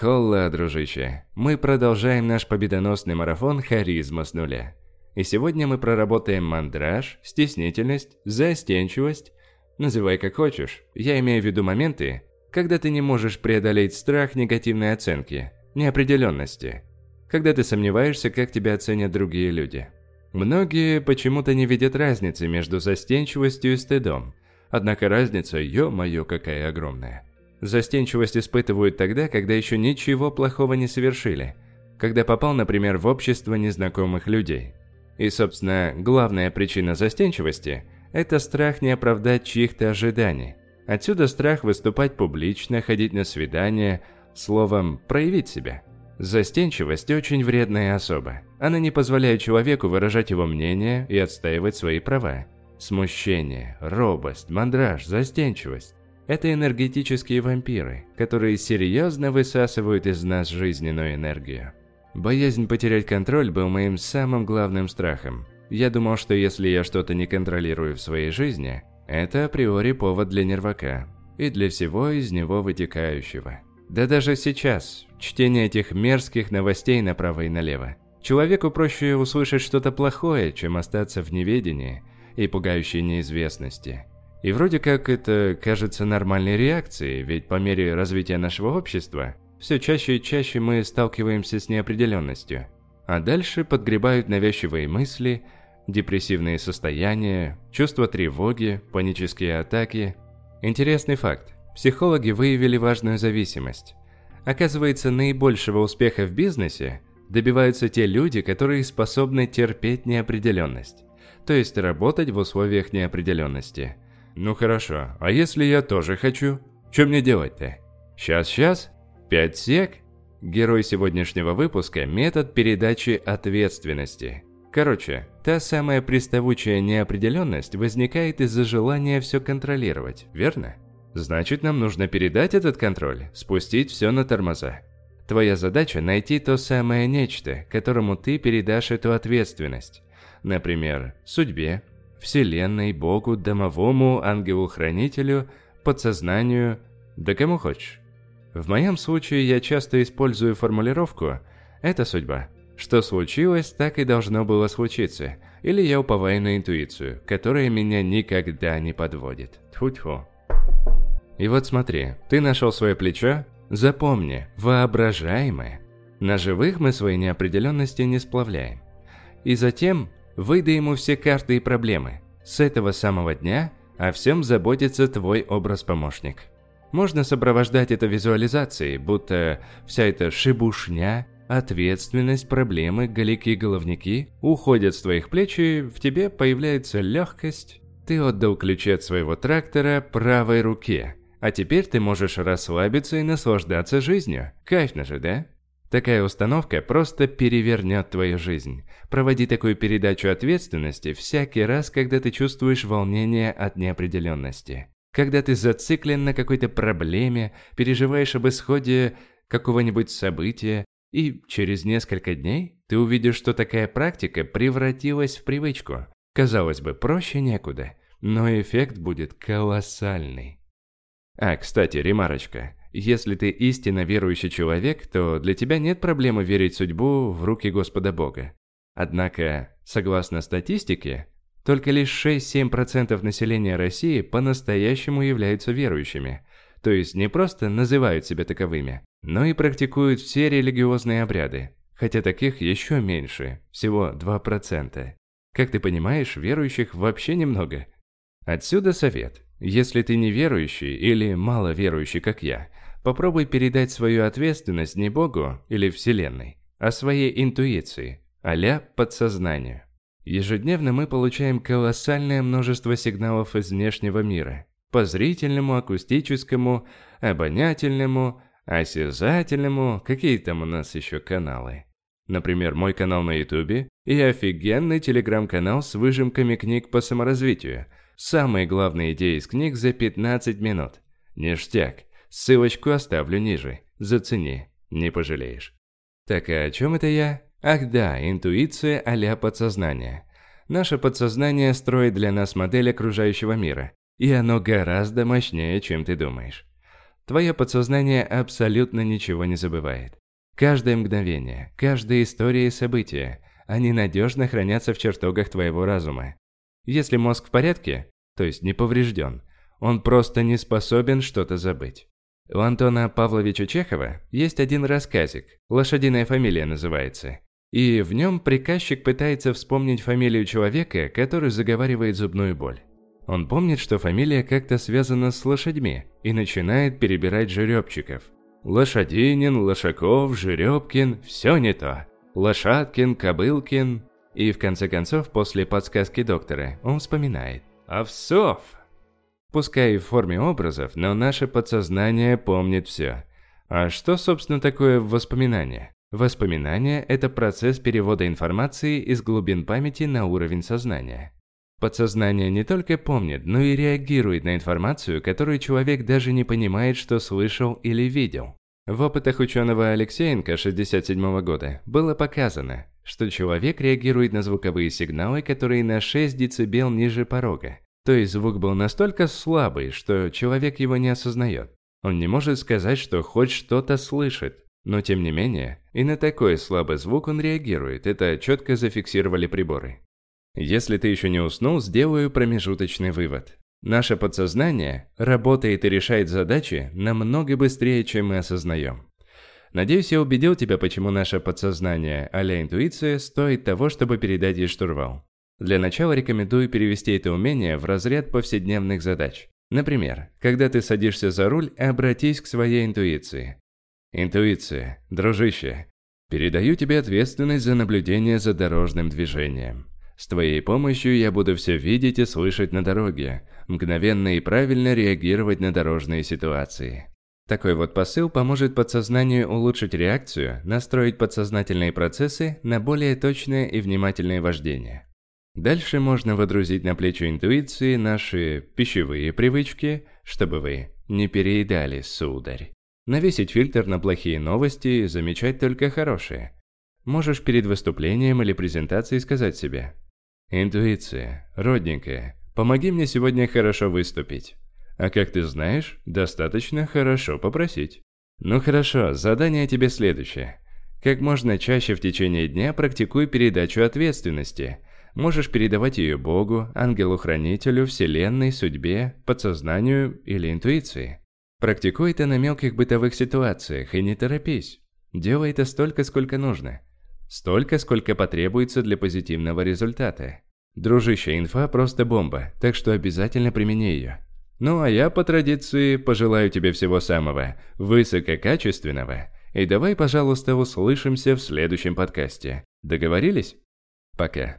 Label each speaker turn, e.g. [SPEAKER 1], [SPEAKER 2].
[SPEAKER 1] Холла, дружище, мы продолжаем наш победоносный марафон «Харизма с нуля». И сегодня мы проработаем мандраж, стеснительность, застенчивость. Называй как хочешь. Я имею в виду моменты, когда ты не можешь преодолеть страх негативной оценки, неопределенности. Когда ты сомневаешься, как тебя оценят другие люди. Многие почему-то не видят разницы между застенчивостью и стыдом. Однако разница, ё-моё, какая огромная. Застенчивость испытывают тогда, когда еще ничего плохого не совершили. Когда попал, например, в общество незнакомых людей. И, собственно, главная причина застенчивости – это страх не оправдать чьих-то ожиданий. Отсюда страх выступать публично, ходить на свидания, словом, проявить себя. Застенчивость очень вредная особа. Она не позволяет человеку выражать его мнение и отстаивать свои права. Смущение, робость, мандраж, застенчивость – это энергетические вампиры, которые серьезно высасывают из нас жизненную энергию. Боязнь потерять контроль был моим самым главным страхом. Я думал, что если я что-то не контролирую в своей жизни, это априори повод для нервака и для всего из него вытекающего. Да даже сейчас, чтение этих мерзких новостей направо и налево. Человеку проще услышать что-то плохое, чем остаться в неведении и пугающей неизвестности. И вроде как это кажется нормальной реакцией, ведь по мере развития нашего общества – все чаще и чаще мы сталкиваемся с неопределенностью. А дальше подгребают навязчивые мысли, депрессивные состояния, чувство тревоги, панические атаки. Интересный факт. Психологи выявили важную зависимость. Оказывается, наибольшего успеха в бизнесе добиваются те люди, которые способны терпеть неопределенность. То есть работать в условиях неопределенности. Ну хорошо, а если я тоже хочу? Что мне делать-то? Сейчас-сейчас? Пять сек? Герой сегодняшнего выпуска – метод передачи ответственности. Короче, та самая приставучая неопределенность возникает из-за желания все контролировать, верно? Значит, нам нужно передать этот контроль, спустить все на тормоза. Твоя задача – найти то самое нечто, которому ты передашь эту ответственность. Например, судьбе, Вселенной, Богу, домовому, ангелу-хранителю, подсознанию, да кому хочешь. В моем случае я часто использую формулировку «это судьба». Что случилось, так и должно было случиться. Или я уповаю на интуицию, которая меня никогда не подводит. Тьфу-тьфу. И вот смотри, ты нашел свое плечо? Запомни, воображаемое. На живых мы свои неопределенности не сплавляем. И затем выдай ему все карты и проблемы. С этого самого дня о всем заботится твой образ-помощник. Можно сопровождать это визуализацией, будто вся эта шибушня, ответственность, проблемы, галики-головники уходят с твоих плеч и в тебе появляется легкость. Ты отдал ключи от своего трактора правой руке, а теперь ты можешь расслабиться и наслаждаться жизнью. Кайфно же, да? Такая установка просто перевернет твою жизнь. Проводи такую передачу ответственности всякий раз, когда ты чувствуешь волнение от неопределенности когда ты зациклен на какой-то проблеме, переживаешь об исходе какого-нибудь события, и через несколько дней ты увидишь, что такая практика превратилась в привычку. Казалось бы, проще некуда, но эффект будет колоссальный. А, кстати, ремарочка. Если ты истинно верующий человек, то для тебя нет проблемы верить судьбу в руки Господа Бога. Однако, согласно статистике, только лишь 6-7% населения России по-настоящему являются верующими, то есть не просто называют себя таковыми, но и практикуют все религиозные обряды, хотя таких еще меньше, всего 2%. Как ты понимаешь, верующих вообще немного. Отсюда совет. Если ты не верующий или мало верующий, как я, попробуй передать свою ответственность не Богу или Вселенной, а своей интуиции, а подсознанию. Ежедневно мы получаем колоссальное множество сигналов из внешнего мира. По зрительному, акустическому, обонятельному, осязательному, какие там у нас еще каналы. Например, мой канал на ютубе и офигенный телеграм-канал с выжимками книг по саморазвитию. Самые главные идеи из книг за 15 минут. Ништяк. Ссылочку оставлю ниже. Зацени, не пожалеешь. Так, а о чем это я? Ах да, интуиция а подсознание. Наше подсознание строит для нас модель окружающего мира, и оно гораздо мощнее, чем ты думаешь. Твое подсознание абсолютно ничего не забывает. Каждое мгновение, каждая история и событие, они надежно хранятся в чертогах твоего разума. Если мозг в порядке, то есть не поврежден, он просто не способен что-то забыть. У Антона Павловича Чехова есть один рассказик, «Лошадиная фамилия» называется. И в нем приказчик пытается вспомнить фамилию человека, который заговаривает зубную боль. Он помнит, что фамилия как-то связана с лошадьми и начинает перебирать жеребчиков. Лошадинин, Лошаков, Жеребкин – все не то. Лошадкин, Кобылкин. И в конце концов, после подсказки доктора, он вспоминает. Овсов! Пускай и в форме образов, но наше подсознание помнит все. А что, собственно, такое воспоминание? Воспоминание – это процесс перевода информации из глубин памяти на уровень сознания. Подсознание не только помнит, но и реагирует на информацию, которую человек даже не понимает, что слышал или видел. В опытах ученого Алексеенко 1967 года было показано, что человек реагирует на звуковые сигналы, которые на 6 дБ ниже порога. То есть звук был настолько слабый, что человек его не осознает. Он не может сказать, что хоть что-то слышит, но тем не менее, и на такой слабый звук он реагирует, это четко зафиксировали приборы. Если ты еще не уснул, сделаю промежуточный вывод. Наше подсознание работает и решает задачи намного быстрее, чем мы осознаем. Надеюсь, я убедил тебя, почему наше подсознание, а интуиция, стоит того, чтобы передать ей штурвал. Для начала рекомендую перевести это умение в разряд повседневных задач. Например, когда ты садишься за руль, обратись к своей интуиции. Интуиция, дружище, передаю тебе ответственность за наблюдение за дорожным движением. С твоей помощью я буду все видеть и слышать на дороге, мгновенно и правильно реагировать на дорожные ситуации. Такой вот посыл поможет подсознанию улучшить реакцию, настроить подсознательные процессы на более точное и внимательное вождение. Дальше можно водрузить на плечи интуиции наши пищевые привычки, чтобы вы не переедали, сударь. Навесить фильтр на плохие новости и замечать только хорошие. Можешь перед выступлением или презентацией сказать себе – Интуиция, родненькая, помоги мне сегодня хорошо выступить. А как ты знаешь, достаточно хорошо попросить. Ну хорошо, задание тебе следующее. Как можно чаще в течение дня практикуй передачу ответственности. Можешь передавать ее Богу, ангелу-хранителю, Вселенной, судьбе, подсознанию или интуиции. Практикуй это на мелких бытовых ситуациях и не торопись. Делай это столько, сколько нужно. Столько, сколько потребуется для позитивного результата. Дружище, инфа просто бомба, так что обязательно примени ее. Ну а я по традиции пожелаю тебе всего самого высококачественного. И давай, пожалуйста, услышимся в следующем подкасте. Договорились? Пока.